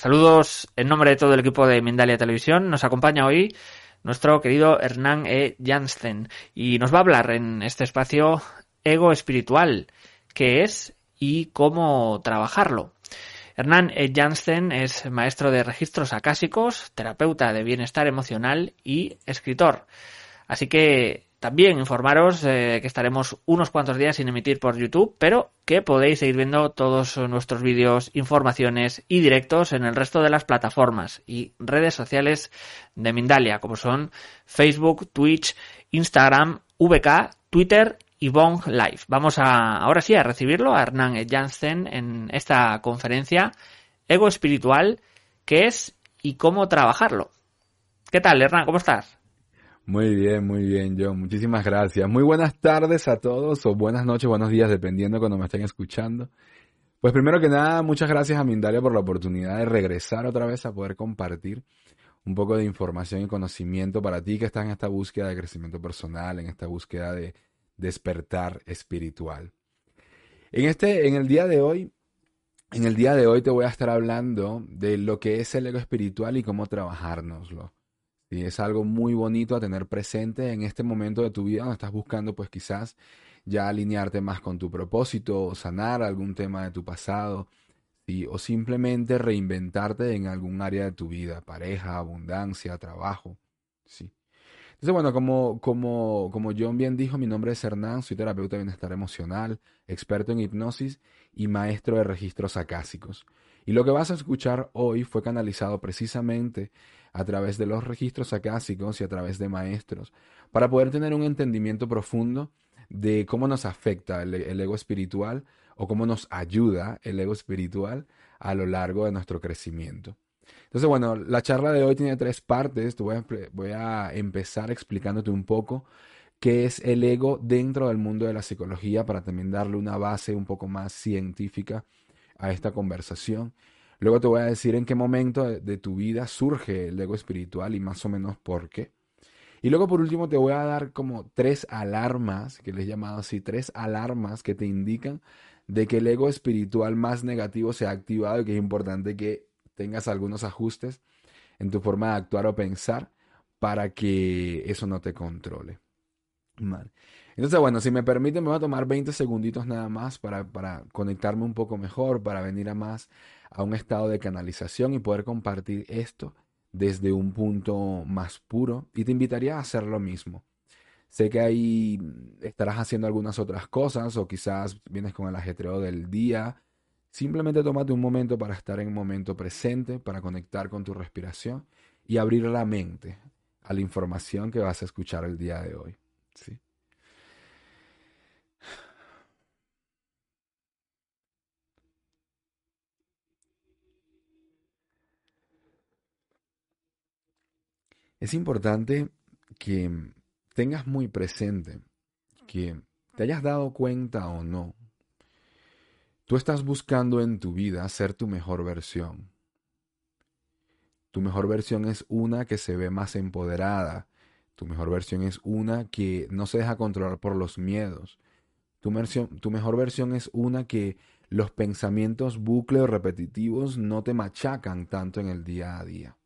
Saludos en nombre de todo el equipo de Mindalia Televisión. Nos acompaña hoy nuestro querido Hernán E. Janssen y nos va a hablar en este espacio ego espiritual, qué es y cómo trabajarlo. Hernán E. Janssen es maestro de registros acásicos, terapeuta de bienestar emocional y escritor. Así que también informaros eh, que estaremos unos cuantos días sin emitir por YouTube, pero que podéis seguir viendo todos nuestros vídeos, informaciones y directos en el resto de las plataformas y redes sociales de Mindalia, como son Facebook, Twitch, Instagram, VK, Twitter y Bong Live. Vamos a, ahora sí a recibirlo a Hernán Janssen en esta conferencia Ego Espiritual, qué es y cómo trabajarlo. ¿Qué tal, Hernán? ¿Cómo estás? Muy bien, muy bien, John. Muchísimas gracias. Muy buenas tardes a todos o buenas noches, buenos días, dependiendo cuando me estén escuchando. Pues primero que nada, muchas gracias a Mindalia por la oportunidad de regresar otra vez a poder compartir un poco de información y conocimiento para ti que estás en esta búsqueda de crecimiento personal, en esta búsqueda de despertar espiritual. En este, en el día de hoy, en el día de hoy te voy a estar hablando de lo que es el ego espiritual y cómo trabajárnoslo. Y es algo muy bonito a tener presente en este momento de tu vida donde estás buscando pues quizás ya alinearte más con tu propósito sanar algún tema de tu pasado ¿sí? o simplemente reinventarte en algún área de tu vida, pareja, abundancia, trabajo. ¿sí? Entonces, bueno, como, como, como John bien dijo, mi nombre es Hernán, soy terapeuta de bienestar emocional, experto en hipnosis y maestro de registros acásicos. Y lo que vas a escuchar hoy fue canalizado precisamente a través de los registros acásicos y a través de maestros, para poder tener un entendimiento profundo de cómo nos afecta el, ego espiritual o cómo nos ayuda el ego espiritual a lo largo de nuestro crecimiento. Entonces, bueno, la charla de hoy tiene tres partes. Voy a, voy a empezar explicándote un poco qué es el ego dentro del mundo de la psicología para también darle una base un poco más científica a esta conversación. Luego te voy a decir en qué momento de, tu vida surge el ego espiritual y más o menos por qué. Y luego por último te voy a dar como tres alarmas, que les he llamado así, tres alarmas que te indican de que el ego espiritual más negativo se ha activado y que es importante que tengas algunos ajustes en tu forma de actuar o pensar para que eso no te controle. Vale. Entonces, bueno, si me permite, me voy a tomar 20 segunditos nada más para, para conectarme un poco mejor, para venir a más a un estado de canalización y poder compartir esto desde un punto más puro. Y te invitaría a hacer lo mismo. Sé que ahí estarás haciendo algunas otras cosas o quizás vienes con el ajetreo del día. Simplemente tómate un momento para estar en un momento presente, para conectar con tu respiración y abrir la mente a la información que vas a escuchar el día de hoy. ¿sí? Es importante que tengas muy presente que te hayas dado cuenta o no, tú estás buscando en tu vida ser tu mejor versión. Tu mejor versión es una que se ve más empoderada. Tu mejor versión es una que no se deja controlar por los miedos. Tu, mejor versión es una que los pensamientos bucles repetitivos no te machacan tanto en el día a día.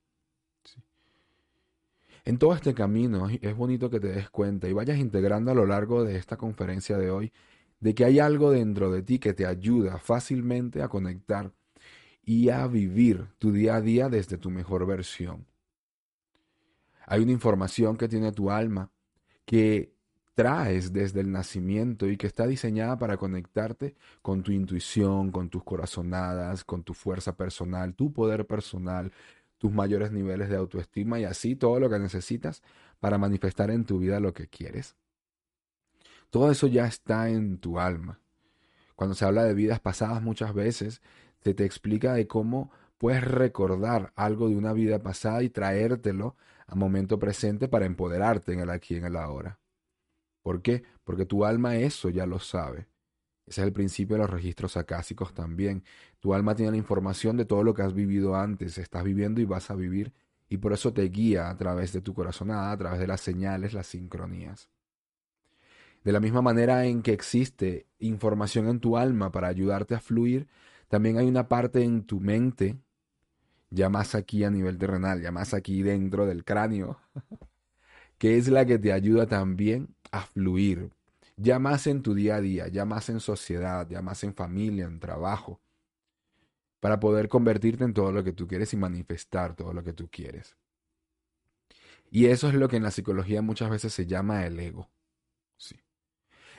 En todo este camino es bonito que te des cuenta y vayas integrando a lo largo de esta conferencia de hoy de que hay algo dentro de ti que te ayuda fácilmente a conectar y a vivir tu día a día desde tu mejor versión. Hay una información que tiene tu alma que traes desde el nacimiento y que está diseñada para conectarte con tu intuición, con tus corazonadas, con tu fuerza personal, tu poder personal, tus mayores niveles de autoestima y así todo lo que necesitas para manifestar en tu vida lo que quieres. Todo eso ya está en tu alma. Cuando se habla de vidas pasadas muchas veces se te explica de cómo puedes recordar algo de una vida pasada y traértelo a momento presente para empoderarte en el aquí y en el ahora. ¿Por qué? Porque tu alma eso ya lo sabe. Ese es el principio de los registros acásicos también. Tu alma tiene la información de todo lo que has vivido antes, estás viviendo y vas a vivir, y por eso te guía a través de tu corazonada, a través de las señales, las sincronías. De la misma manera en que existe información en tu alma para ayudarte a fluir, también hay una parte en tu mente, ya más aquí a nivel terrenal, ya más aquí dentro del cráneo, que es la que te ayuda también a fluir, ya más en tu día a día, ya más en sociedad, ya más en familia, en trabajo, para poder convertirte en todo lo que tú quieres y manifestar todo lo que tú quieres. Y eso es lo que en la psicología muchas veces se llama el ego. Sí.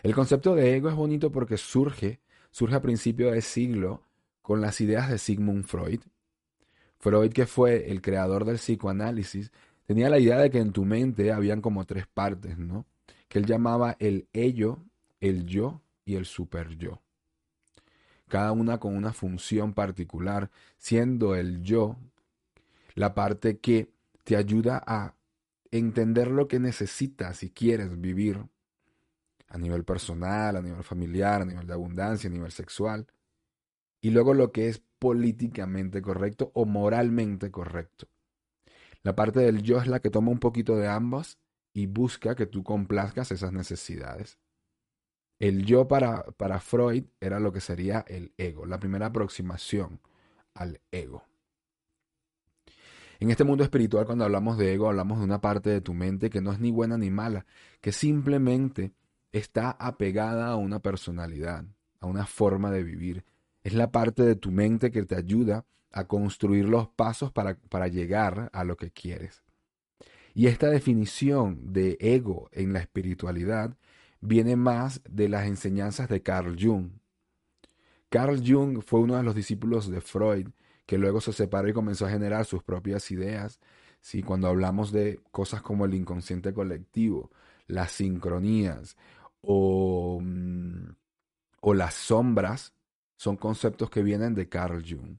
El concepto de ego es bonito porque surge, surge a principios de siglo con las ideas de Sigmund Freud. Freud, que fue el creador del psicoanálisis, tenía la idea de que en tu mente habían como tres partes, ¿no? Que él llamaba el ello, el yo y el super yo. Cada una con una función particular, siendo el yo la parte que te ayuda a entender lo que necesitas y quieres vivir a nivel personal, a nivel familiar, a nivel de abundancia, a nivel sexual. Y luego lo que es políticamente correcto o moralmente correcto. La parte del yo es la que toma un poquito de ambos y busca que tú complazcas esas necesidades. El yo para, para Freud era lo que sería el ego, la primera aproximación al ego. En este mundo espiritual, cuando hablamos de ego, hablamos de una parte de tu mente que no es ni buena ni mala, que simplemente está apegada a una personalidad, a una forma de vivir. Es la parte de tu mente que te ayuda a construir los pasos para, para llegar a lo que quieres. Y esta definición de ego en la espiritualidad viene más de las enseñanzas de Carl Jung. Carl Jung fue uno de los discípulos de Freud, que luego se separó y comenzó a generar sus propias ideas. ¿sí? Cuando hablamos de cosas como el inconsciente colectivo, las sincronías o, mm, o las sombras, son conceptos que vienen de Carl Jung.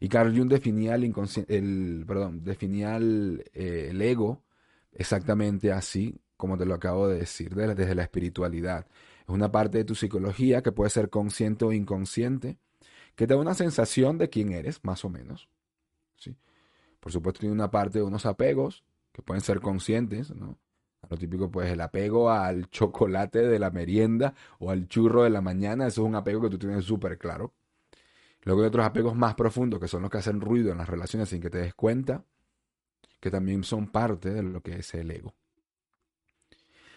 Y Carl Jung definía el, el, perdón, definía eh, el, ego exactamente así, como te lo acabo de decir, desde la espiritualidad. Es una parte de tu psicología que puede ser consciente o inconsciente, que te da una sensación de quién eres, más o menos. ¿sí? Por supuesto, tiene una parte de unos apegos que pueden ser conscientes, ¿no? Lo típico, pues el apego al chocolate de la merienda o al churro de la mañana, eso es un apego que tú tienes súper claro. Luego hay otros apegos más profundos que son los que hacen ruido en las relaciones sin que te des cuenta, que también son parte de lo que es el ego.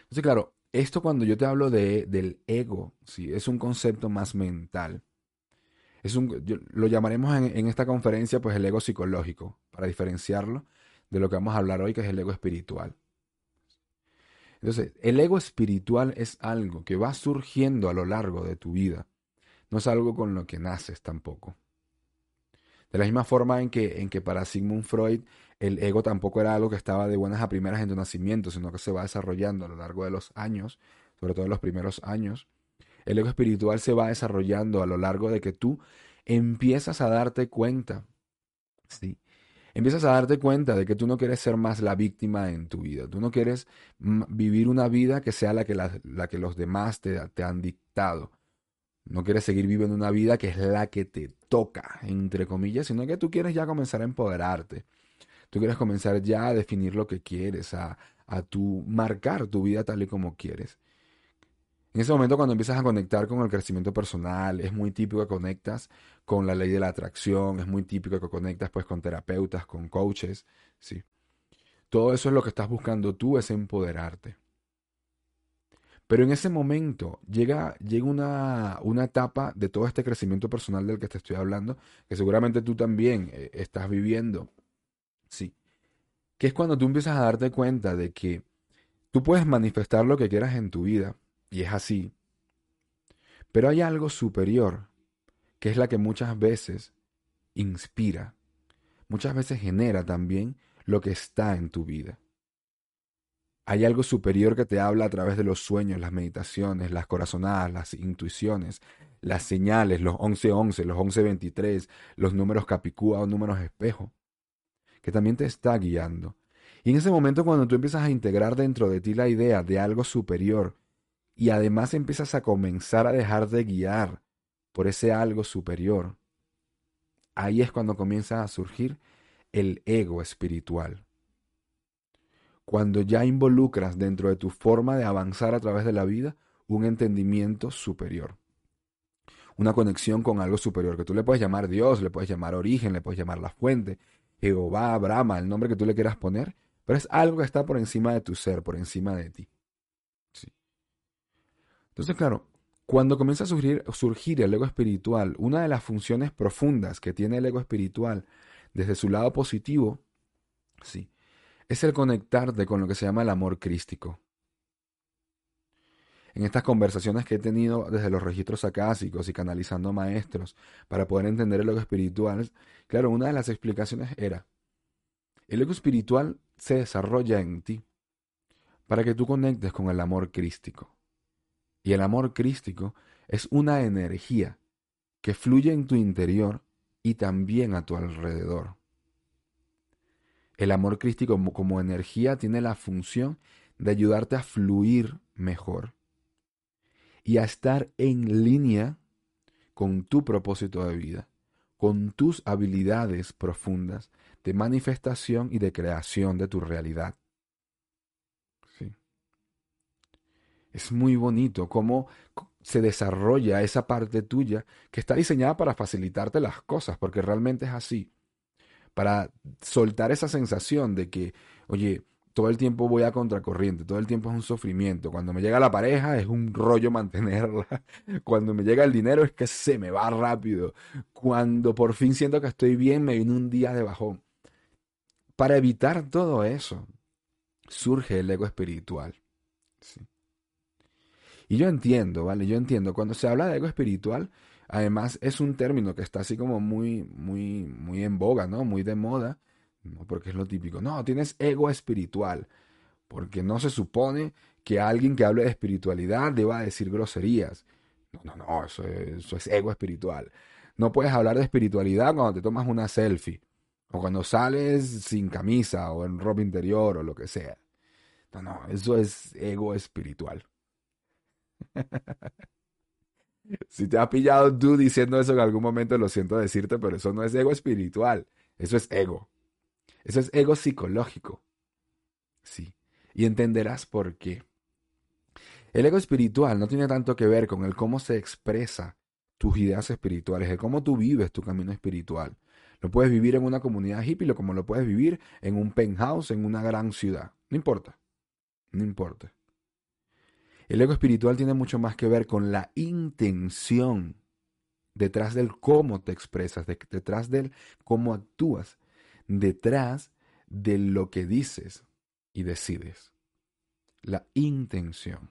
Entonces, claro, esto cuando yo te hablo de, del ego, ¿sí? es un concepto más mental. Es un, lo llamaremos en, en esta conferencia pues el ego psicológico, para diferenciarlo de lo que vamos a hablar hoy, que es el ego espiritual. Entonces, el ego espiritual es algo que va surgiendo a lo largo de tu vida no es algo con lo que naces tampoco. De la misma forma en que, en que para Sigmund Freud el ego tampoco era algo que estaba de buenas a primeras en tu nacimiento, sino que se va desarrollando a lo largo de los años, sobre todo en los primeros años. El ego espiritual se va desarrollando a lo largo de que tú empiezas a darte cuenta, ¿sí? Empiezas a darte cuenta de que tú no quieres ser más la víctima en tu vida. Tú no quieres vivir una vida que sea la que, la, que los demás te, te han dictado. No quieres seguir viviendo una vida que es la que te toca, entre comillas, sino que tú quieres ya comenzar a empoderarte. Tú quieres comenzar ya a definir lo que quieres, a, a tu marcar tu vida tal y como quieres. En ese momento cuando empiezas a conectar con el crecimiento personal, es muy típico que conectas con la ley de la atracción, es muy típico que conectas pues con terapeutas, con coaches, ¿sí? Todo eso es lo que estás buscando tú, es empoderarte. Pero en ese momento llega, llega una, una, etapa de todo este crecimiento personal del que te estoy hablando, que seguramente tú también eh, estás viviendo. Sí. que es cuando tú empiezas a darte cuenta de que tú puedes manifestar lo que quieras en tu vida, y es así, pero hay algo superior, que es la que muchas veces inspira, muchas veces genera también lo que está en tu vida. Hay algo superior que te habla a través de los sueños, las meditaciones, las corazonadas, las intuiciones, las señales, los 11-11, los 11-23, los números capicúa o números espejo, que también te está guiando. Y en ese momento cuando tú empiezas a integrar dentro de ti la idea de algo superior y además empiezas a comenzar a dejar de guiar por ese algo superior, ahí es cuando comienza a surgir el ego espiritual cuando ya involucras dentro de tu forma de avanzar a través de la vida un entendimiento superior. Una conexión con algo superior, que tú le puedes llamar Dios, le puedes llamar origen, le puedes llamar la fuente, Jehová, Brahma, el nombre que tú le quieras poner, pero es algo que está por encima de tu ser, por encima de ti. Entonces, claro, cuando comienza a surgir, surgir el ego espiritual, una de las funciones profundas que tiene el ego espiritual desde su lado positivo, sí, es el conectarte con lo que se llama el amor crístico. En estas conversaciones que he tenido desde los registros acásicos y canalizando maestros para poder entender el ego espiritual, claro, una de las explicaciones era, el ego espiritual se desarrolla en ti para que tú conectes con el amor crístico. Y el amor crístico es una energía que fluye en tu interior y también a tu alrededor. El amor crístico como, energía tiene la función de ayudarte a fluir mejor y a estar en línea con tu propósito de vida, con tus habilidades profundas de manifestación y de creación de tu realidad. Sí. Es muy bonito cómo se desarrolla esa parte tuya que está diseñada para facilitarte las cosas, porque realmente es así para soltar esa sensación de que, oye, todo el tiempo voy a contracorriente, todo el tiempo es un sufrimiento. Cuando me llega la pareja es un rollo mantenerla. Cuando me llega el dinero es que se me va rápido. Cuando por fin siento que estoy bien, me viene un día de bajón. Para evitar todo eso, surge el ego espiritual. Y yo entiendo, ¿vale? Yo entiendo, cuando se habla de ego espiritual, Además, es un término que está así como muy, muy, muy en boga, ¿no? Muy de moda, porque es lo típico. No, tienes ego espiritual, porque no se supone que alguien que hable de espiritualidad deba decir groserías. No, no, no, eso es, eso es ego espiritual. No puedes hablar de espiritualidad cuando te tomas una selfie, o cuando sales sin camisa, o en ropa interior, o lo que sea. No, no, eso es ego espiritual. Si te has pillado tú diciendo eso en algún momento, lo siento decirte, pero eso no es ego espiritual, eso es ego. Eso es ego psicológico. Sí. Y entenderás por qué. El ego espiritual no tiene tanto que ver con el cómo se expresa tus ideas espirituales, el cómo tú vives tu camino espiritual. Lo puedes vivir en una comunidad hippie, como lo puedes vivir en un penthouse, en una gran ciudad. No importa. No importa. El ego espiritual tiene mucho más que ver con la intención detrás del cómo te expresas, detrás del cómo actúas, detrás de lo que dices y decides. La intención.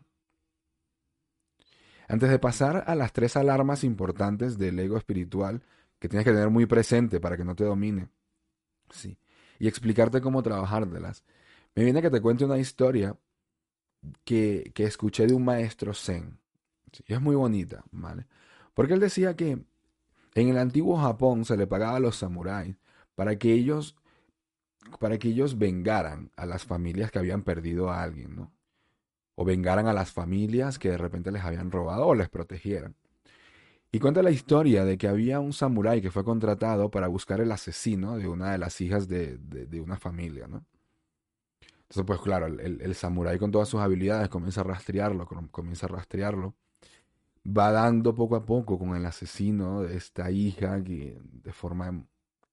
Antes de pasar a las tres alarmas importantes del ego espiritual que tienes que tener muy presente para que no te domine, sí, y explicarte cómo trabajártelas, me viene que te cuente una historia que, escuché de un maestro zen. es muy bonita, ¿vale? Porque él decía que en el antiguo Japón se le pagaba a los samuráis para que ellos para que ellos vengaran a las familias que habían perdido a alguien, ¿no? O vengaran a las familias que de repente les habían robado o les protegieran. Y cuenta la historia de que había un samurái que fue contratado para buscar el asesino de una de las hijas de, de una familia, ¿no? Entonces, pues claro, el, el, samurái con todas sus habilidades comienza a rastrearlo, comienza a rastrearlo. Va dando poco a poco con el asesino de esta hija que de forma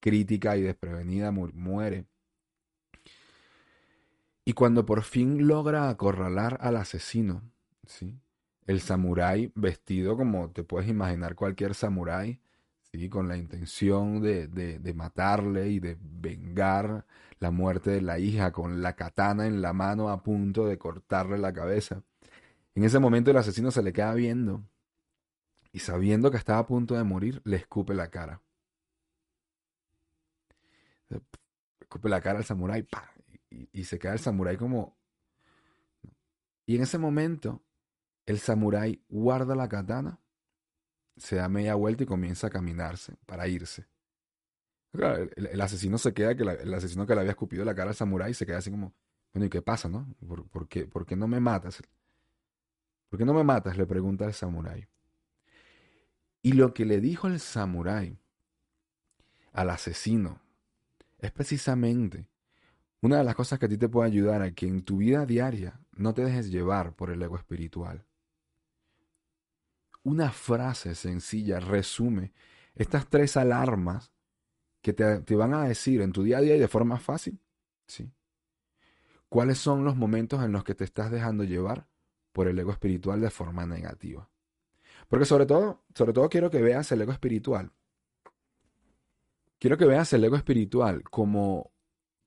crítica y desprevenida muere. Y cuando por fin logra acorralar al asesino, ¿sí? el samurái vestido como te puedes imaginar cualquier samurái, ¿sí? con la intención de, de, de matarle y de vengar la muerte de la hija con la katana en la mano a punto de cortarle la cabeza. En ese momento el asesino se le queda viendo y sabiendo que estaba a punto de morir, le escupe la cara. Escupe la cara al samurái. Y, y se queda el samurái como... Y en ese momento el samurái guarda la katana, se da media vuelta y comienza a caminarse para irse. Claro, el, el asesino se queda, que la- el asesino que le había escupido la cara al samurái se queda así como, bueno, ¿y qué pasa, no? ¿Por, por qué, por qué no me matas? ¿Por qué no me matas? Le pregunta el samurái. Y lo que le dijo el samurái al asesino es precisamente una de las cosas que a ti te puede ayudar a que en tu vida diaria no te dejes llevar por el ego espiritual. Una frase sencilla resume estas tres alarmas que te, te van a decir en tu día a día y de forma fácil, ¿sí? ¿Cuáles son los momentos en los que te estás dejando llevar por el ego espiritual de forma negativa? Porque sobre todo, sobre todo quiero que veas el ego espiritual. Quiero que veas el ego espiritual como,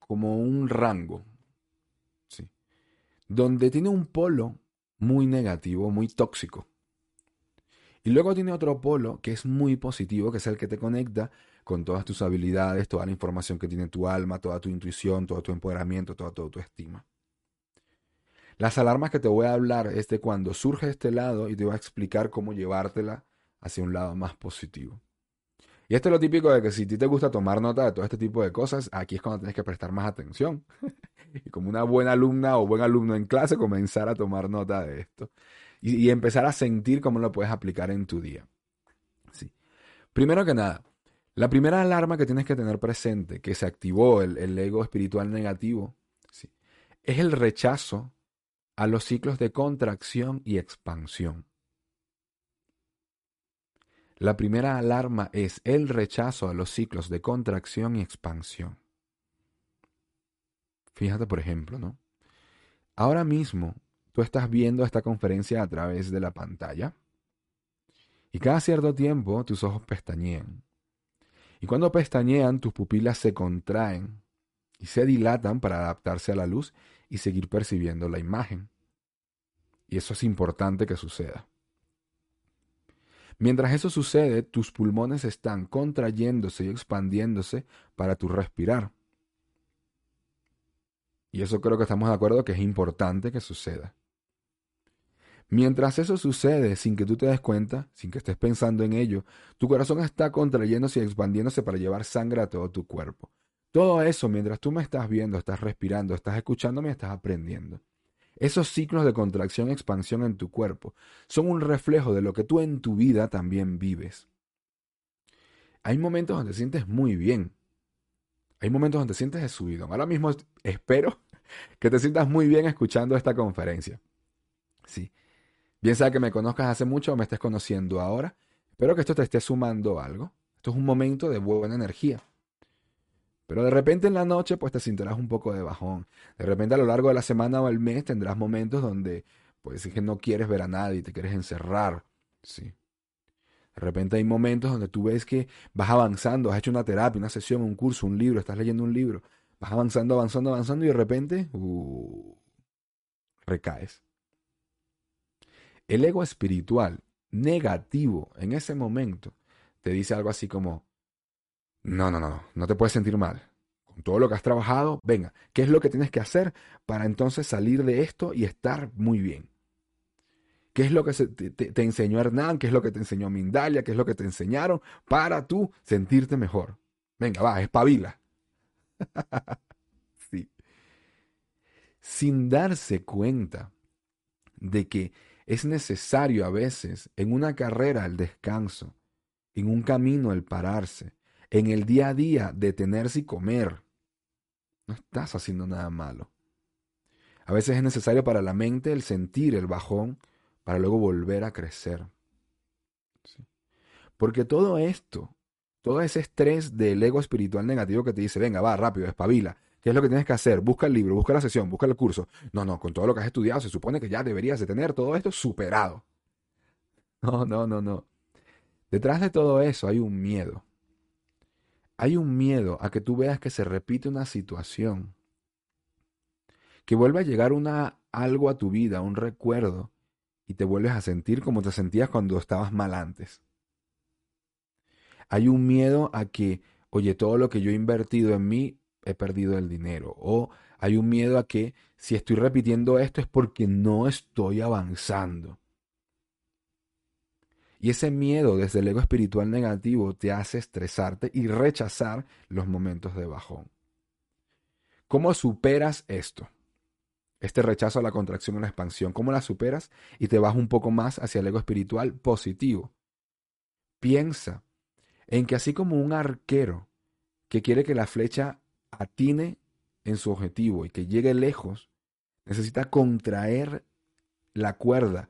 como un rango, ¿sí? Donde tiene un polo muy negativo, muy tóxico. Y luego tiene otro polo que es muy positivo, que es el que te conecta con todas tus habilidades, toda la información que tiene tu alma, toda tu intuición, todo tu empoderamiento, toda tu autoestima. Las alarmas que te voy a hablar es de cuando surge este lado y te voy a explicar cómo llevártela hacia un lado más positivo. Y esto es lo típico de que si a ti te gusta tomar nota de todo este tipo de cosas, aquí es cuando tienes que prestar más atención. y como una buena alumna o buen alumno en clase, comenzar a tomar nota de esto. Y, y empezar a sentir cómo lo puedes aplicar en tu día. Sí. Primero que nada, la primera alarma que tienes que tener presente, que se activó el, el ego espiritual negativo, ¿sí? es el rechazo a los ciclos de contracción y expansión. La primera alarma es el rechazo a los ciclos de contracción y expansión. Fíjate, por ejemplo, ¿no? Ahora mismo tú estás viendo esta conferencia a través de la pantalla y cada cierto tiempo tus ojos pestañean. Y cuando pestañean, tus pupilas se contraen y se dilatan para adaptarse a la luz y seguir percibiendo la imagen. Y eso es importante que suceda. Mientras eso sucede, tus pulmones están contrayéndose y expandiéndose para tu respirar. Y eso creo que estamos de acuerdo que es importante que suceda. Mientras eso sucede sin que tú te des cuenta, sin que estés pensando en ello, tu corazón está contrayéndose y expandiéndose para llevar sangre a todo tu cuerpo. Todo eso, mientras tú me estás viendo, estás respirando, estás escuchándome, estás aprendiendo. Esos ciclos de contracción y expansión en tu cuerpo son un reflejo de lo que tú en tu vida también vives. Hay momentos donde te sientes muy bien. Hay momentos donde te sientes de subidón. Ahora mismo espero que te sientas muy bien escuchando esta conferencia. Sí. Bien sea que me conozcas hace mucho o me estés conociendo ahora. Espero que esto te esté sumando algo. Esto es un momento de buena energía. Pero de repente en la noche pues te sentirás un poco de bajón. De repente a lo largo de la semana o el mes tendrás momentos donde pues es que no quieres ver a nadie, te quieres encerrar. Sí. De repente hay momentos donde tú ves que vas avanzando, has hecho una terapia, una sesión, un curso, un libro, estás leyendo un libro, vas avanzando, avanzando, avanzando y de repente uh, recaes. El ego espiritual negativo en ese momento te dice algo así como, no, no, no, no, te puedes sentir mal. Con todo lo que has trabajado, venga, ¿qué es lo que tienes que hacer para entonces salir de esto y estar muy bien? ¿Qué es lo que te, te, enseñó Hernán? ¿Qué es lo que te enseñó Mindalia? ¿Qué es lo que te enseñaron para tú sentirte mejor? Venga, va, espabila. sí. Sin darse cuenta de que es necesario a veces en una carrera el descanso, en un camino el pararse, en el día a día detenerse y comer. No estás haciendo nada malo. A veces es necesario para la mente el sentir el bajón para luego volver a crecer. Porque todo esto, todo ese estrés del ego espiritual negativo que te dice, venga, va, rápido, espabila. ¿Qué es lo que tienes que hacer? Busca el libro, busca la sesión, busca el curso. No, no, con todo lo que has estudiado se supone que ya deberías de tener todo esto superado. No, no, no, no. Detrás de todo eso hay un miedo. Hay un miedo a que tú veas que se repite una situación, que vuelve a llegar una, algo a tu vida, un recuerdo, y te vuelves a sentir como te sentías cuando estabas mal antes. Hay un miedo a que, oye, todo lo que yo he invertido en mí, he perdido el dinero. O hay un miedo a que si estoy repitiendo esto es porque no estoy avanzando. Y ese miedo desde el ego espiritual negativo te hace estresarte y rechazar los momentos de bajón. ¿Cómo superas esto? Este rechazo a la contracción y la expansión. ¿Cómo la superas? Y te vas un poco más hacia el ego espiritual positivo. Piensa en que así como un arquero que quiere que la flecha atine en su objetivo y que llegue lejos, necesita contraer la cuerda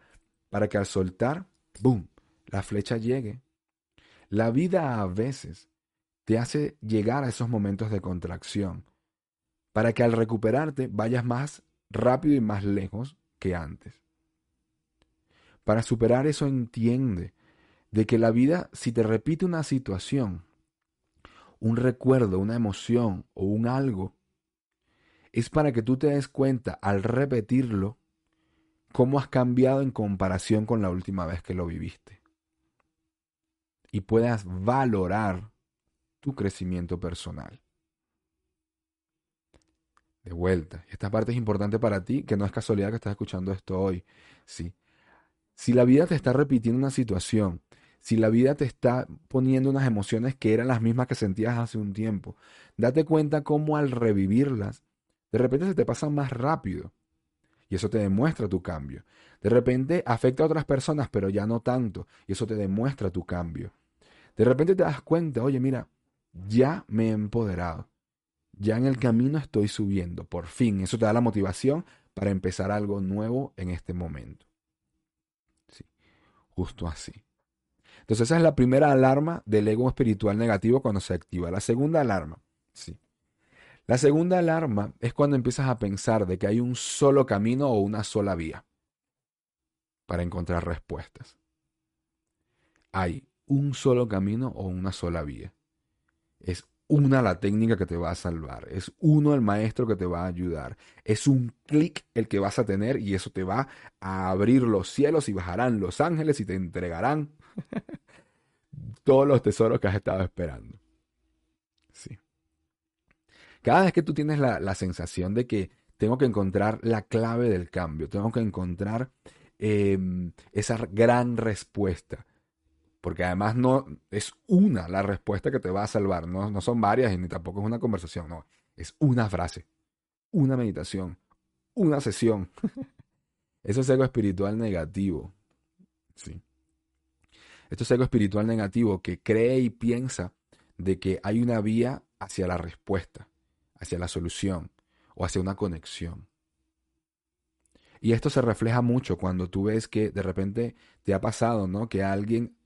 para que al soltar, ¡boom!, la flecha llegue. La vida a veces te hace llegar a esos momentos de contracción para que al recuperarte vayas más rápido y más lejos que antes. Para superar eso entiende de que la vida, si te repite una situación, un recuerdo, una emoción o un algo, es para que tú te des cuenta al repetirlo cómo has cambiado en comparación con la última vez que lo viviste y puedas valorar tu crecimiento personal. De vuelta, esta parte es importante para ti, que no es casualidad que estás escuchando esto hoy. Sí. Si la vida te está repitiendo una situación, si la vida te está poniendo unas emociones que eran las mismas que sentías hace un tiempo, date cuenta cómo al revivirlas, de repente se te pasan más rápido. Y eso te demuestra tu cambio. De repente afecta a otras personas, pero ya no tanto. Y eso te demuestra tu cambio. De repente te das cuenta, oye, mira, ya me he empoderado. Ya en el camino estoy subiendo. Por fin, eso te da la motivación para empezar algo nuevo en este momento. Sí, justo así. Entonces esa es la primera alarma del ego espiritual negativo cuando se activa. La segunda alarma, sí. La segunda alarma es cuando empiezas a pensar de que hay un solo camino o una sola vía para encontrar respuestas. Hay un solo camino o una sola vía. Es una la técnica que te va a salvar. Es uno el maestro que te va a ayudar. Es un clic el que vas a tener y eso te va a abrir los cielos y bajarán los ángeles y te entregarán todos los tesoros que has estado esperando. Cada vez que tú tienes la, sensación de que tengo que encontrar la clave del cambio, tengo que encontrar em, esa gran respuesta, porque además no es una la respuesta que te va a salvar, no, no son varias y ni tampoco es una conversación, no, es una frase, una meditación, una sesión. Eso es ego espiritual negativo. Sí. Esto es ego espiritual negativo que cree y piensa de que hay una vía hacia la respuesta hacia la solución o hacia una conexión. Y esto se refleja mucho cuando tú ves que de repente te ha pasado, ¿no? Que alguien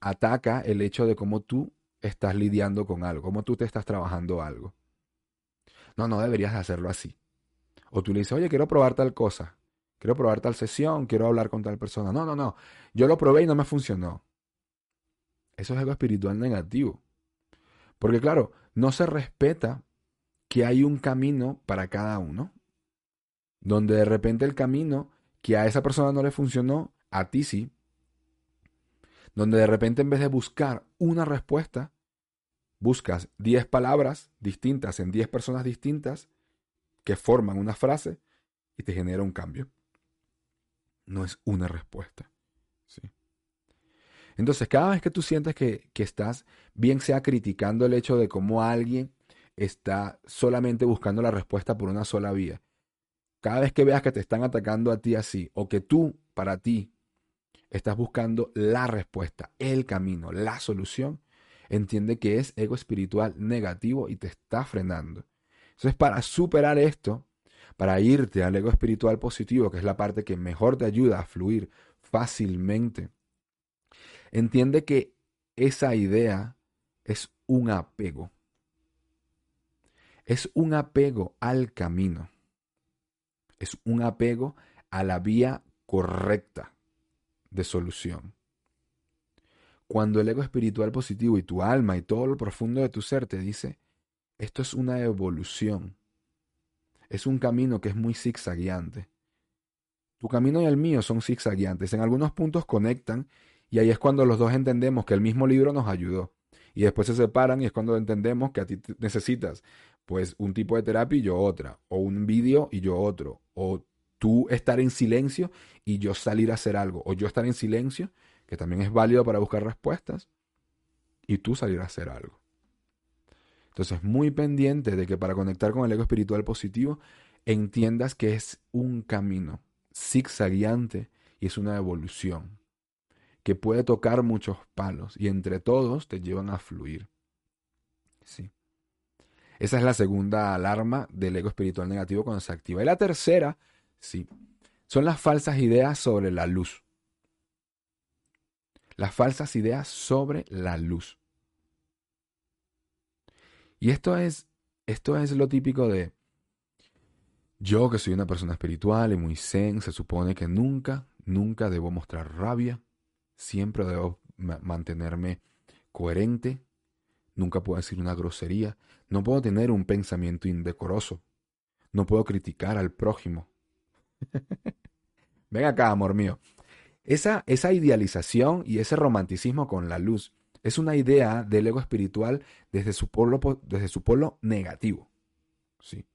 ataca el hecho de cómo tú estás lidiando con algo, cómo tú te estás trabajando algo. No, no deberías hacerlo así. O tú le dices, oye, quiero probar tal cosa, quiero probar tal sesión, quiero hablar con tal persona. No, no, no, yo lo probé y no me funcionó. Eso es algo espiritual negativo. Porque claro, no se respeta que hay un camino para cada uno, donde de repente el camino que a esa persona no le funcionó, a ti sí, donde de repente en vez de buscar una respuesta, buscas 10 palabras distintas en 10 personas distintas que forman una frase y te genera un cambio. No es una respuesta. ¿sí? Entonces, cada vez que tú sientes que, que estás, bien sea criticando el hecho de cómo alguien está solamente buscando la respuesta por una sola vía. Cada vez que veas que te están atacando a ti así, o que tú, para ti, estás buscando la respuesta, el camino, la solución, entiende que es ego espiritual negativo y te está frenando. Entonces, para superar esto, para irte al ego espiritual positivo, que es la parte que mejor te ayuda a fluir fácilmente, entiende que esa idea es un apego es un apego al camino. Es un apego a la vía correcta de solución. cuando el ego espiritual positivo y tu alma y todo lo profundo de tu ser te dice, esto es una evolución, es un camino que es muy zigzagueante. Tu camino y el mío son zigzagueantes, en algunos puntos conectan y ahí es cuando los dos entendemos que el mismo libro nos ayudó. Y después se separan y es cuando entendemos que a ti necesitas pues un tipo de terapia y yo otra, o un vídeo y yo otro, o tú estar en silencio y yo salir a hacer algo, o yo estar en silencio, que también es válido para buscar respuestas, y tú salir a hacer algo. Entonces, muy pendiente de que para conectar con el ego espiritual positivo, entiendas que es un camino zigzagueante y es una evolución que puede tocar muchos palos y entre todos te llevan a fluir. Sí. Esa es la segunda alarma del ego espiritual negativo cuando se activa. Y la tercera, sí, son las falsas ideas sobre la luz. Las falsas ideas sobre la luz. Y esto es, esto es lo típico de yo que soy una persona espiritual y muy zen, se supone que nunca, nunca debo mostrar rabia, siempre debo mantenerme coherente, nunca puedo decir una grosería, no puedo tener un pensamiento indecoroso, no puedo criticar al prójimo. Ven acá, amor mío. Esa, esa idealización y ese romanticismo con la luz es una idea del ego espiritual desde su polo, desde su polo negativo. ¿sí?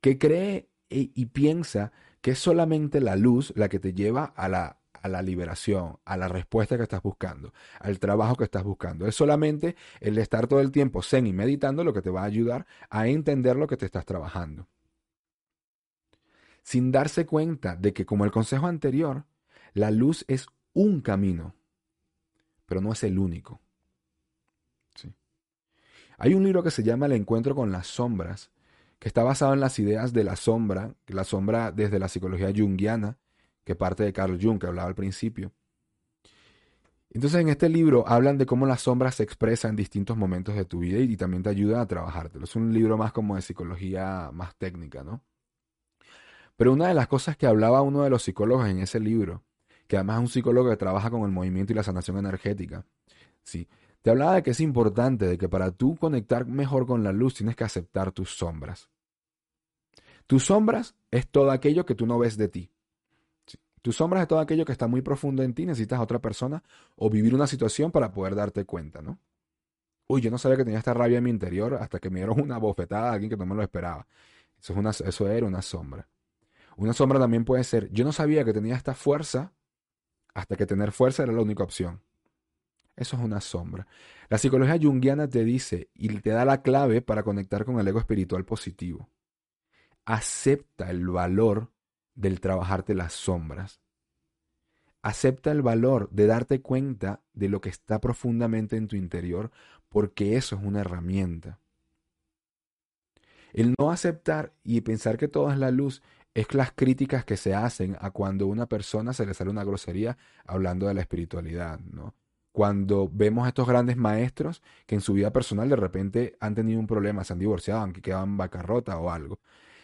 Que cree y piensa que es solamente la luz la que te lleva a la a la liberación, a la respuesta que estás buscando, al trabajo que estás buscando. Es solamente el estar todo el tiempo zen y meditando lo que te va a ayudar a entender lo que te estás trabajando. Sin darse cuenta de que, como el consejo anterior, la luz es un camino, pero no es el único. Hay un libro que se llama El encuentro con las sombras, que está basado en las ideas de la sombra, la sombra desde la psicología junguiana, que parte de Carl Jung, que hablaba al principio. Entonces en este libro hablan de cómo las sombras se expresan en distintos momentos de tu vida y, también te ayudan a trabajártelo. Es un libro más como de psicología más técnica, ¿no? Pero una de las cosas que hablaba uno de los psicólogos en ese libro, que además es un psicólogo que trabaja con el movimiento y la sanación energética, sí, te hablaba de que es importante, de que para tú conectar mejor con la luz tienes que aceptar tus sombras. Tus sombras es todo aquello que tú no ves de ti. Tus sombras es todo aquello que está muy profundo en ti, necesitas a otra persona o vivir una situación para poder darte cuenta, ¿no? Uy, yo no sabía que tenía esta rabia en mi interior hasta que me dieron una bofetada a alguien que no me lo esperaba. Eso, es una, eso era una sombra. Una sombra también puede ser, yo no sabía que tenía esta fuerza hasta que tener fuerza era la única opción. Eso es una sombra. La psicología junguiana te dice y te da la clave para conectar con el ego espiritual positivo. Acepta el valor del trabajarte las sombras. Acepta el valor de darte cuenta de lo que está profundamente en tu interior, porque eso es una herramienta. El no aceptar y pensar que todo es la luz es las críticas que se hacen a cuando una persona se le sale una grosería hablando de la espiritualidad, ¿no? Cuando vemos a estos grandes maestros que en su vida personal de repente han tenido un problema, se han divorciado, han quedado en bancarrota o algo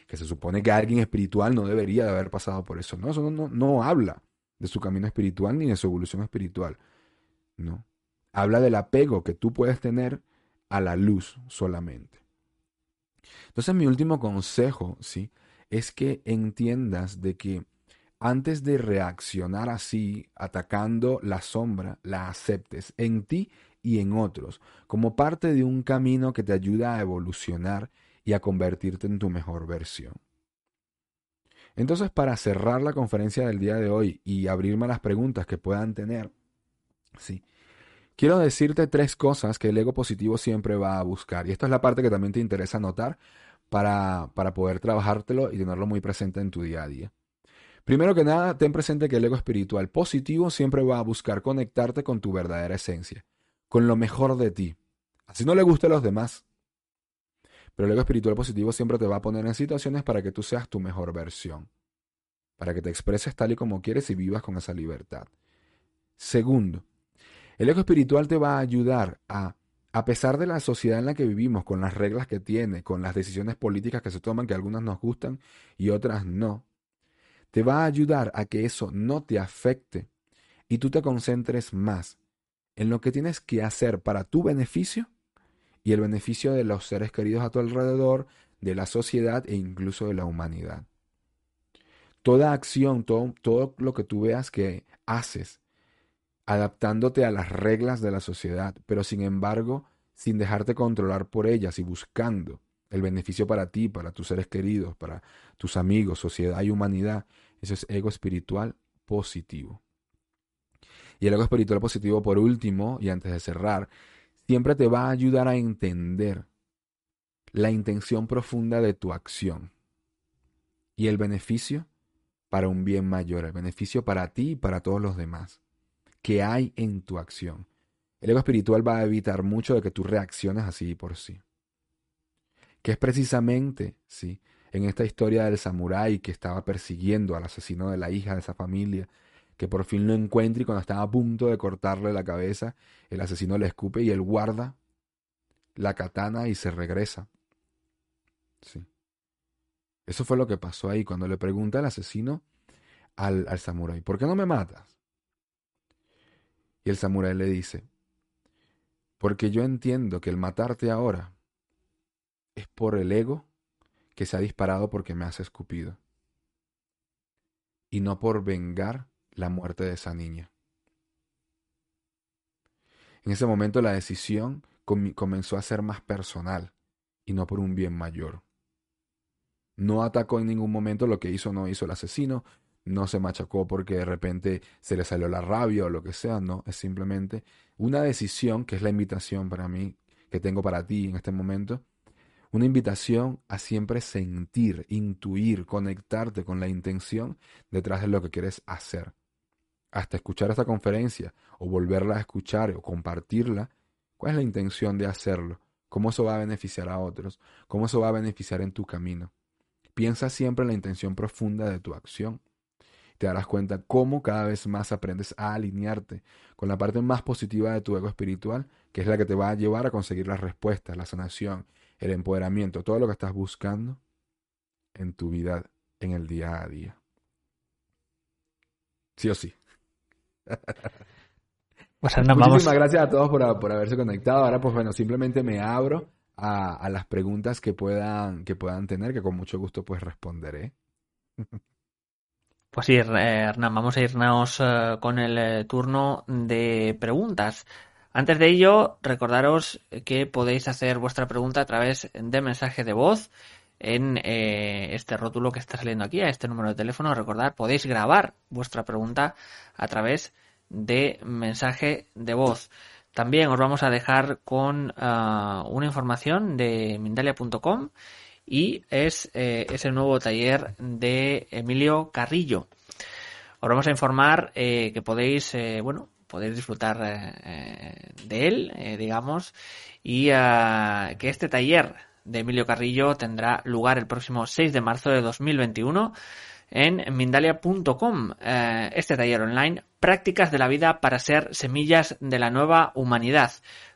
que se supone que alguien espiritual no debería de haber pasado por eso. No, eso no, no, habla de su camino espiritual ni de su evolución espiritual. No. Habla del apego que tú puedes tener a la luz solamente. Entonces mi último consejo, ¿sí? Es que entiendas de que antes de reaccionar así, atacando la sombra, la aceptes en ti y en otros, como parte de un camino que te ayuda a evolucionar y a convertirte en tu mejor versión. Entonces, para cerrar la conferencia del día de hoy y abrirme a las preguntas que puedan tener, sí, quiero decirte tres cosas que el ego positivo siempre va a buscar. Y esta es la parte que también te interesa notar para, para poder trabajártelo y tenerlo muy presente en tu día a día. Primero que nada, ten presente que el ego espiritual positivo siempre va a buscar conectarte con tu verdadera esencia, con lo mejor de ti. Así no le guste a los demás, pero el ego espiritual positivo siempre te va a poner en situaciones para que tú seas tu mejor versión, para que te expreses tal y como quieres y vivas con esa libertad. Segundo, el ego espiritual te va a ayudar a, a pesar de la sociedad en la que vivimos, con las reglas que tiene, con las decisiones políticas que se toman, que algunas nos gustan y otras no, te va a ayudar a que eso no te afecte y tú te concentres más en lo que tienes que hacer para tu beneficio y el beneficio de los seres queridos a tu alrededor, de la sociedad e incluso de la humanidad. Toda acción, todo, todo lo que tú veas que haces, adaptándote a las reglas de la sociedad, pero sin embargo, sin dejarte controlar por ellas y buscando el beneficio para ti, para tus seres queridos, para tus amigos, sociedad y humanidad. Eso es ego espiritual positivo. Y el ego espiritual positivo, por último, y antes de cerrar, siempre te va a ayudar a entender la intención profunda de tu acción y el beneficio para un bien mayor, el beneficio para ti y para todos los demás que hay en tu acción. El ego espiritual va a evitar mucho de que tú reacciones así por sí. Que es precisamente, sí, en esta historia del samurái que estaba persiguiendo al asesino de la hija de esa familia, que por fin lo encuentra y cuando estaba a punto de cortarle la cabeza, el asesino le escupe y él guarda la katana y se regresa. Sí. Eso fue lo que pasó ahí cuando le pregunta el asesino al, al samurái, ¿por qué no me matas? Y el samurái le dice, porque yo entiendo que el matarte ahora es por el ego que se ha disparado porque me has escupido. Y no por vengar la muerte de esa niña. En ese momento la decisión comenzó a ser más personal y no por un bien mayor. No atacó en ningún momento lo que hizo o no hizo el asesino, no se machacó porque de repente se le salió la rabia o lo que sea, no, es simplemente una decisión que es la invitación para mí, que tengo para ti en este momento, una invitación a siempre sentir, intuir, conectarte con la intención detrás de lo que quieres hacer. Hasta escuchar esta conferencia o volverla a escuchar o compartirla, ¿cuál es la intención de hacerlo? ¿Cómo eso va a beneficiar a otros? ¿Cómo eso va a beneficiar en tu camino? Piensa siempre en la intención profunda de tu acción te darás cuenta cómo cada vez más aprendes a alinearte con la parte más positiva de tu ego espiritual, que es la que te va a llevar a conseguir las respuestas, la sanación, el empoderamiento, todo lo que estás buscando en tu vida en el día a día. Sí o sí. Pues Muchísimas gracias a todos por, por, haberse conectado. Ahora, pues bueno, simplemente me abro a, a, las preguntas que puedan, que puedan tener, que con mucho gusto pues responderé. Pues sí, Hernán, vamos a irnos eh, con el eh, turno de preguntas. Antes de ello, recordaros que podéis hacer vuestra pregunta a través de mensaje de voz en eh, este rótulo que está saliendo aquí, a este número de teléfono. Recordad, podéis grabar vuestra pregunta a través de mensaje de voz. También os vamos a dejar con una información de Mindalia.com y es, eh, el nuevo taller de Emilio Carrillo. Os vamos a informar eh, que podéis, eh, bueno, podéis disfrutar de él, digamos, y que este taller de Emilio Carrillo tendrá lugar el próximo 6 de marzo de 2021 en Mindalia.com. este taller online, prácticas de la vida para ser semillas de la nueva humanidad.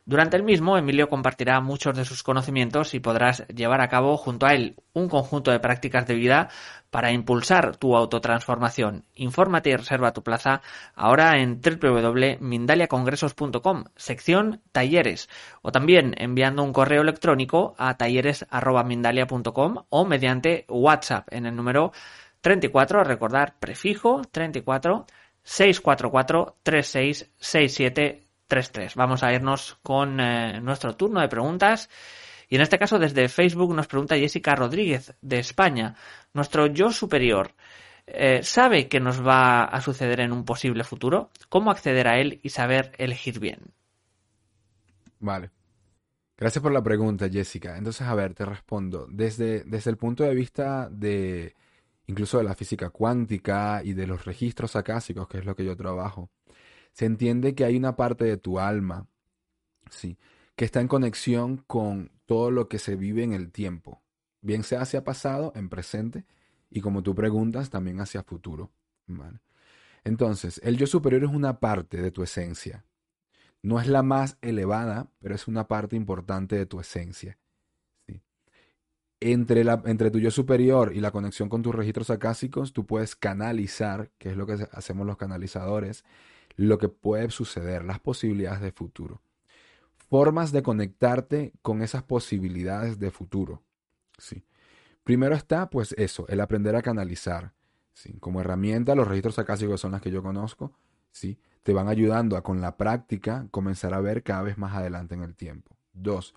Durante el mismo, Emilio compartirá muchos de sus conocimientos y podrás llevar a cabo junto a él un conjunto de prácticas de vida para impulsar tu autotransformación. Infórmate y reserva tu plaza ahora en www.mindaliacongresos.com, sección talleres, o también enviando un correo electrónico a talleres.mindalia.com o mediante WhatsApp en el número 34, recordar prefijo 34 644 3667 3.3. Vamos a irnos con eh, nuestro turno de preguntas. Y en este caso desde Facebook nos pregunta Jessica Rodríguez de España. Nuestro yo superior eh, sabe que nos va a suceder en un posible futuro. ¿Cómo acceder a él y saber elegir bien? Vale. Gracias por la pregunta, Jessica. Entonces, a ver, te respondo. Desde, desde el punto de vista de incluso de la física cuántica y de los registros acásicos, que es lo que yo trabajo, se entiende que hay una parte de tu alma, sí, que está en conexión con todo lo que se vive en el tiempo, bien sea hacia pasado, en presente, y como tú preguntas, también hacia futuro. Entonces, el yo superior es una parte de tu esencia. No es la más elevada, pero es una parte importante de tu esencia. Entre, la, entre tu yo superior y la conexión con tus registros acásicos, tú puedes canalizar, que es lo que hacemos los canalizadores, lo que puede suceder, las posibilidades de futuro. Formas de conectarte con esas posibilidades de futuro. ¿sí? Primero está, pues eso, el aprender a canalizar. ¿sí? Como herramienta, los registros acásicos son las que yo conozco. ¿sí? Te van ayudando a, con la práctica, comenzar a ver cada vez más adelante en el tiempo. Dos,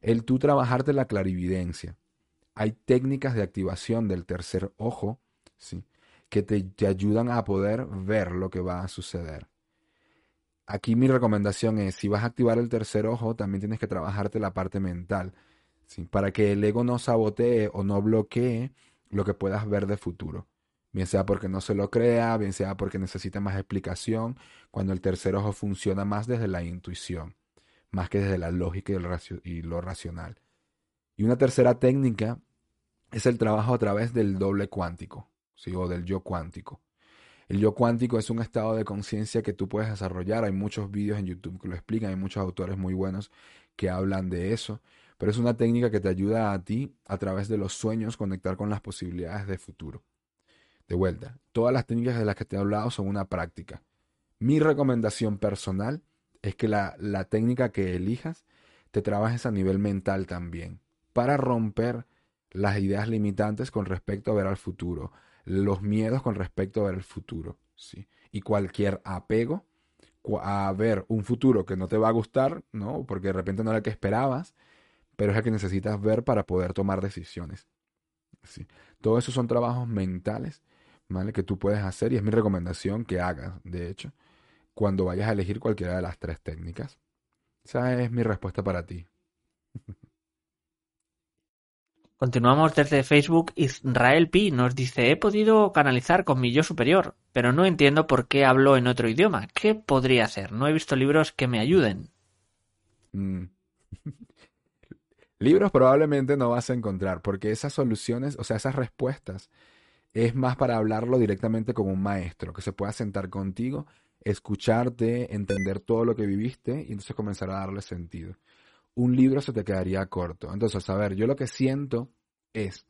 el tú trabajarte la clarividencia. Hay técnicas de activación del tercer ojo, ¿sí? que te, ayudan a poder ver lo que va a suceder. Aquí mi recomendación es, si vas a activar el tercer ojo, también tienes que trabajarte la parte mental, ¿sí? para que el ego no sabotee o no bloquee lo que puedas ver de futuro. Bien sea porque no se lo crea, bien sea porque necesita más explicación, cuando el tercer ojo funciona más desde la intuición, más que desde la lógica y lo racional. Y una tercera técnica es el trabajo a través del doble cuántico, ¿sí? o del yo cuántico. El yo cuántico es un estado de conciencia que tú puedes desarrollar. Hay muchos vídeos en YouTube que lo explican, hay muchos autores muy buenos que hablan de eso, pero es una técnica que te ayuda a ti a través de los sueños conectar con las posibilidades de futuro. De vuelta, todas las técnicas de las que te he hablado son una práctica. Mi recomendación personal es que la, la técnica que elijas te trabajes a nivel mental también, para romper las ideas limitantes con respecto a ver al futuro, los miedos con respecto a ver el futuro, ¿sí? Y cualquier apego a ver un futuro que no te va a gustar, ¿no? Porque de repente no era el que esperabas, pero es el que necesitas ver para poder tomar decisiones, ¿sí? Todo eso son trabajos mentales, ¿vale? Que tú puedes hacer y es mi recomendación que hagas, de hecho, cuando vayas a elegir cualquiera de las tres técnicas. Esa es mi respuesta para ti. Continuamos desde Facebook. Israel Pi nos dice, he podido canalizar con mi yo superior, pero no entiendo por qué hablo en otro idioma. ¿Qué podría hacer? No he visto libros que me ayuden. Mm. Libros probablemente no vas a encontrar, porque esas soluciones, o sea, esas respuestas, es más para hablarlo directamente con un maestro, que se pueda sentar contigo, escucharte, entender todo lo que viviste y entonces comenzar a darle sentido. Un libro se te quedaría corto. Entonces, a ver, yo lo que siento es,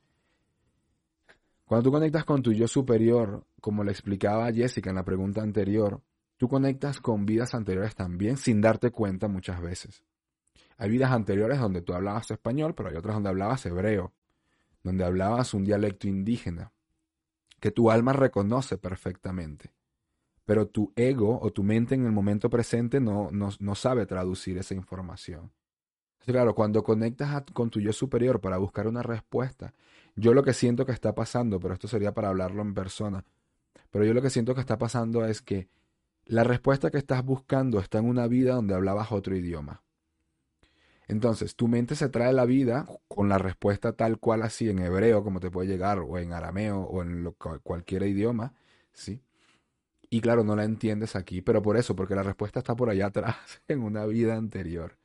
cuando tú conectas con tu yo superior, como le explicaba Jessica en la pregunta anterior, tú conectas con vidas anteriores también sin darte cuenta muchas veces. Hay vidas anteriores donde tú hablabas español, pero hay otras donde hablabas hebreo, donde hablabas un dialecto indígena, que tu alma reconoce perfectamente. Pero tu ego o tu mente en el momento presente no, no, no sabe traducir esa información. Claro, cuando conectas con tu yo superior para buscar una respuesta, yo lo que siento que está pasando, pero esto sería para hablarlo en persona, pero yo lo que siento que está pasando es que la respuesta que estás buscando está en una vida donde hablabas otro idioma. Entonces, tu mente se trae la vida con la respuesta tal cual así en hebreo, como te puede llegar, o en arameo, o en cualquier idioma, ¿sí? Y claro, no la entiendes aquí, pero por eso, porque la respuesta está por allá atrás, en una vida anterior.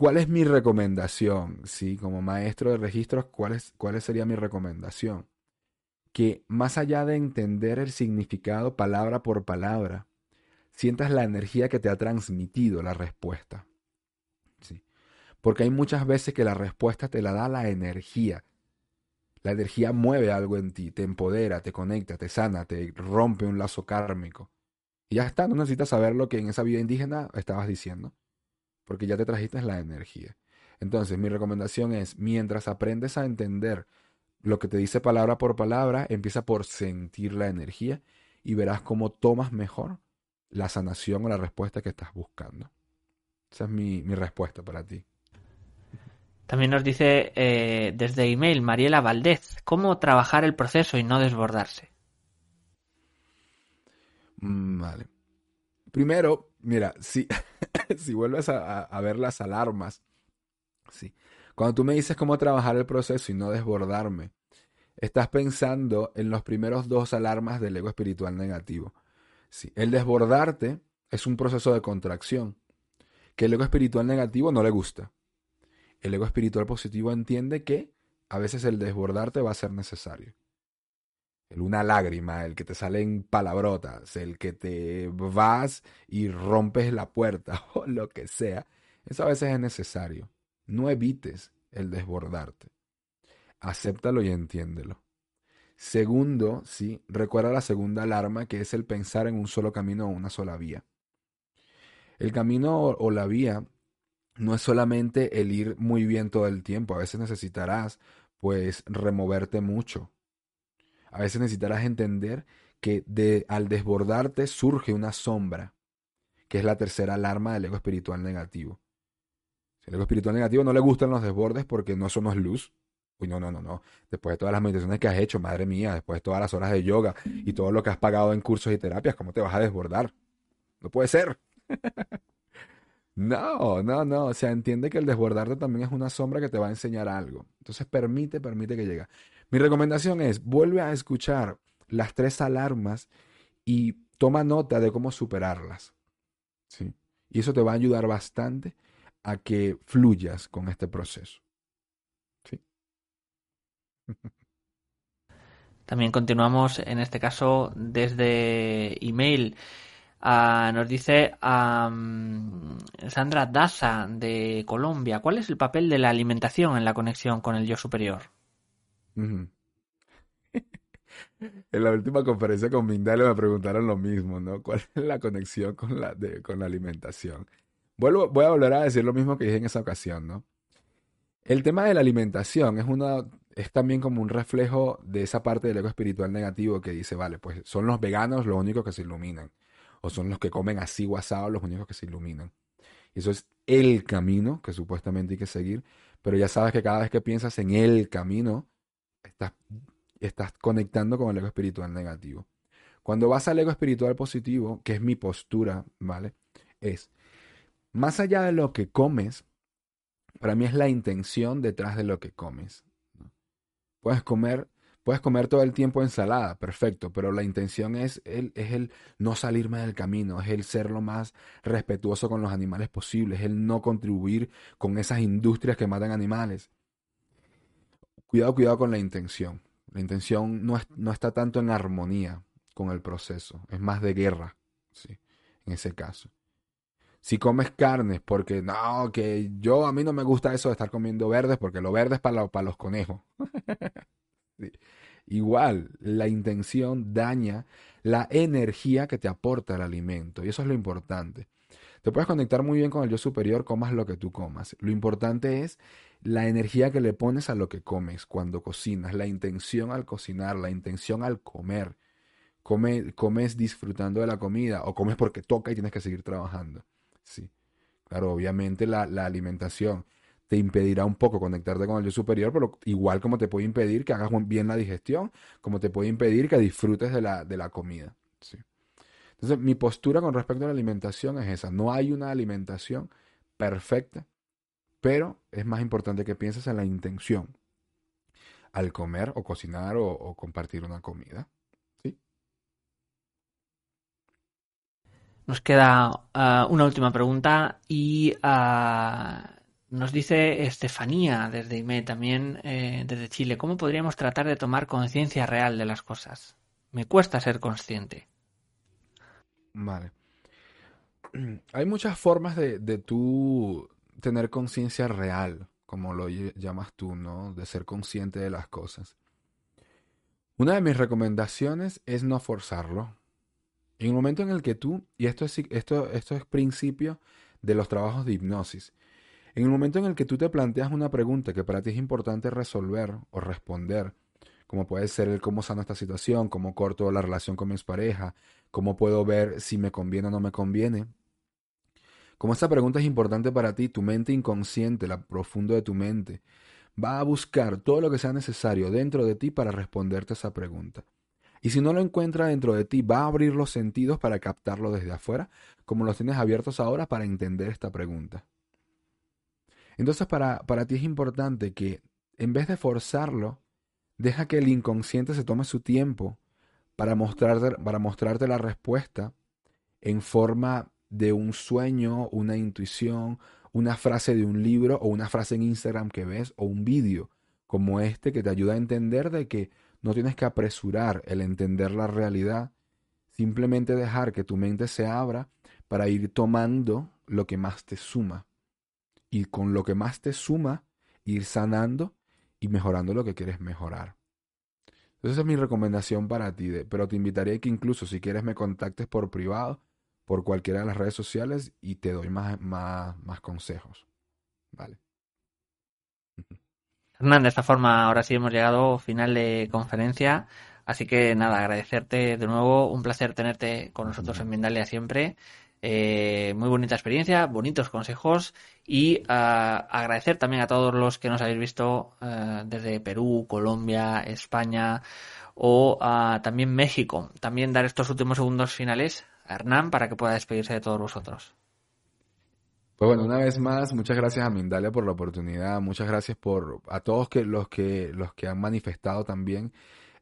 ¿Cuál es mi recomendación? Sí, como maestro de registros, ¿cuál es, cuál sería mi recomendación? Que más allá de entender el significado palabra por palabra, sientas la energía que te ha transmitido la respuesta. Sí. Porque hay muchas veces que la respuesta te la da la energía. La energía mueve algo en ti, te empodera, te conecta, te sana, te rompe un lazo kármico. Y ya está, no necesitas saber lo que en esa vida indígena estabas diciendo, porque ya te trajiste la energía. Entonces, mi recomendación es, mientras aprendes a entender lo que te dice palabra por palabra, empieza por sentir la energía y verás cómo tomas mejor la sanación o la respuesta que estás buscando. Esa es mi, mi respuesta para ti. También nos dice eh, desde email Mariela Valdez, ¿cómo trabajar el proceso y no desbordarse? Mm, Vale. Primero, mira, si, si vuelves a, ver las alarmas, sí. Cuando tú me dices cómo trabajar el proceso y no desbordarme, estás pensando en los primeros dos alarmas del ego espiritual negativo. Sí. El desbordarte es un proceso de contracción que el ego espiritual negativo no le gusta. El ego espiritual positivo entiende que a veces el desbordarte va a ser necesario. El una lágrima, el que te salen palabrotas, el que te vas y rompes la puerta o lo que sea. Eso a veces es necesario. No evites el desbordarte. Acéptalo y entiéndelo. Segundo, sí, recuerda la segunda alarma que es el pensar en un solo camino o una sola vía. El camino o, la vía no es solamente el ir muy bien todo el tiempo, a veces necesitarás pues removerte mucho. A veces necesitarás entender que de, al desbordarte surge una sombra, que es la tercera alarma del ego espiritual negativo. Si el ego espiritual negativo no le gustan los desbordes porque no, es luz. Uy, no, no, no, no. Después de todas las meditaciones que has hecho, madre mía, después de todas las horas de yoga y todo lo que has pagado en cursos y terapias, ¿cómo te vas a desbordar? No puede ser. No, no, no. O sea, entiende que el desbordarte también es una sombra que te va a enseñar algo. Entonces, permite, permite que llegue. Mi recomendación es, vuelve a escuchar las tres alarmas y toma nota de cómo superarlas. ¿Sí? Y eso te va a ayudar bastante a que fluyas con este proceso. ¿Sí? También continuamos, en este caso, desde email. Uh, nos dice Sandra Daza de Colombia, ¿cuál es el papel de la alimentación en la conexión con el yo superior? En la última conferencia con Mindale me preguntaron lo mismo, ¿no? ¿Cuál es la conexión con la, con la alimentación? Vuelvo, voy a volver a decir lo mismo que dije en esa ocasión, ¿no? El tema de la alimentación es, una, es también como un reflejo de esa parte del ego espiritual negativo que dice, vale, pues son los veganos los únicos que se iluminan o son los que comen así guasado los únicos que se iluminan. Eso es el camino que supuestamente hay que seguir, pero ya sabes que cada vez que piensas en el camino, estás, estás conectando con el ego espiritual negativo. Cuando vas al ego espiritual positivo, que es mi postura, ¿vale? Es, más allá de lo que comes, para mí es la intención detrás de lo que comes. Puedes comer Puedes comer todo el tiempo ensalada, perfecto, pero la intención es el, es el no salirme del camino, es el ser lo más respetuoso con los animales posible, es el no contribuir con esas industrias que matan animales. Cuidado, cuidado con la intención. La intención no, es, no está tanto en armonía con el proceso, es más de guerra, ¿sí? en ese caso. Si comes carnes, porque no, que yo a mí no me gusta eso de estar comiendo verdes, porque lo verde es para, para los conejos. Igual, la intención daña la energía que te aporta el alimento. Y eso es lo importante. Te puedes conectar muy bien con el yo superior, comas lo que tú comas. Lo importante es la energía que le pones a lo que comes cuando cocinas, la intención al cocinar, la intención al comer. Come, comes disfrutando de la comida o comes porque toca y tienes que seguir trabajando. Sí. Claro, obviamente la, alimentación te impedirá un poco conectarte con el yo superior, pero igual como te puede impedir que hagas bien la digestión, como te puede impedir que disfrutes de la, de la comida. ¿sí? Entonces, mi postura con respecto a la alimentación es esa. No hay una alimentación perfecta, pero es más importante que pienses en la intención al comer o cocinar o, compartir una comida. ¿sí? Nos queda uh, una última pregunta y uh, nos dice Estefanía desde IME, también eh, desde Chile, ¿cómo podríamos tratar de tomar conciencia real de las cosas? Me cuesta ser consciente. Vale. Hay muchas formas de, de tú tener conciencia real, como lo llamas tú, ¿no? De ser consciente de las cosas. Una de mis recomendaciones es no forzarlo. En el momento en el que tú, y esto es, esto, esto es principio de los trabajos de hipnosis, en el momento en el que tú te planteas una pregunta que para ti es importante resolver o responder, como puede ser el cómo sano esta situación, cómo corto la relación con mis parejas, cómo puedo ver si me conviene o no me conviene. Como esta pregunta es importante para ti, tu mente inconsciente, la profundo de tu mente, va a buscar todo lo que sea necesario dentro de ti para responderte esa pregunta. Y si no lo encuentra dentro de ti, va a abrir los sentidos para captarlo desde afuera, como los tienes abiertos ahora para entender esta pregunta. Entonces para, para ti es importante que en vez de forzarlo, deja que el inconsciente se tome su tiempo para mostrarte, para mostrarte la respuesta en forma de un sueño, una intuición, una frase de un libro o una frase en Instagram que ves o un vídeo como este que te ayuda a entender de que no tienes que apresurar el entender la realidad, simplemente dejar que tu mente se abra para ir tomando lo que más te suma. Y con lo que más te suma, ir sanando y mejorando lo que quieres mejorar. Entonces esa es mi recomendación para ti, de- pero te invitaría a que incluso si quieres me contactes por privado, por cualquiera de las redes sociales y te doy más, más, más consejos. Vale. Hernán, de esta forma ahora sí hemos llegado final de conferencia. Así que nada, agradecerte de nuevo, un placer tenerte con nosotros en Mindalia siempre. Eh, muy bonita experiencia, bonitos consejos y ah, agradecer también a todos los que nos habéis visto ah, desde Perú, Colombia, España o ah, también México. También dar estos últimos segundos finales a Hernán para que pueda despedirse de todos vosotros. Pues bueno, una vez más, muchas gracias a Mindalia por la oportunidad, muchas gracias por a todos que los que los que han manifestado también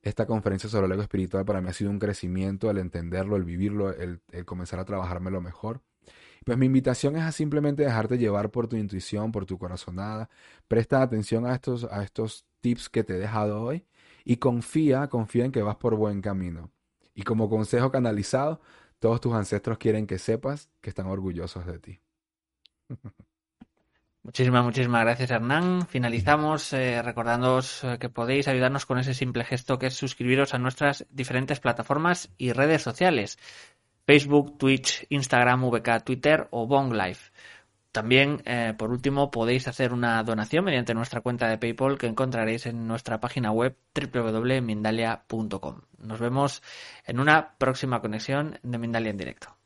esta conferencia sobre el ego espiritual para mí ha sido un crecimiento, el entenderlo, el vivirlo, el, comenzar a trabajármelo mejor. Pues mi invitación es a simplemente dejarte llevar por tu intuición, por tu corazonada. Presta atención a estos, a estos tips que te he dejado hoy y confía, confía en que vas por buen camino. Y como consejo canalizado, todos tus ancestros quieren que sepas que están orgullosos de ti. Muchísimas, muchísimas gracias, Hernán. Finalizamos eh, recordándoos eh, que podéis ayudarnos con ese simple gesto que es suscribiros a nuestras diferentes plataformas y redes sociales. Facebook, Twitch, Instagram, VK, Twitter o Bong Life. También, eh, por último, podéis hacer una donación mediante nuestra cuenta de PayPal que encontraréis en nuestra página web www.mindalia.com. Nos vemos en una próxima conexión de Mindalia en directo.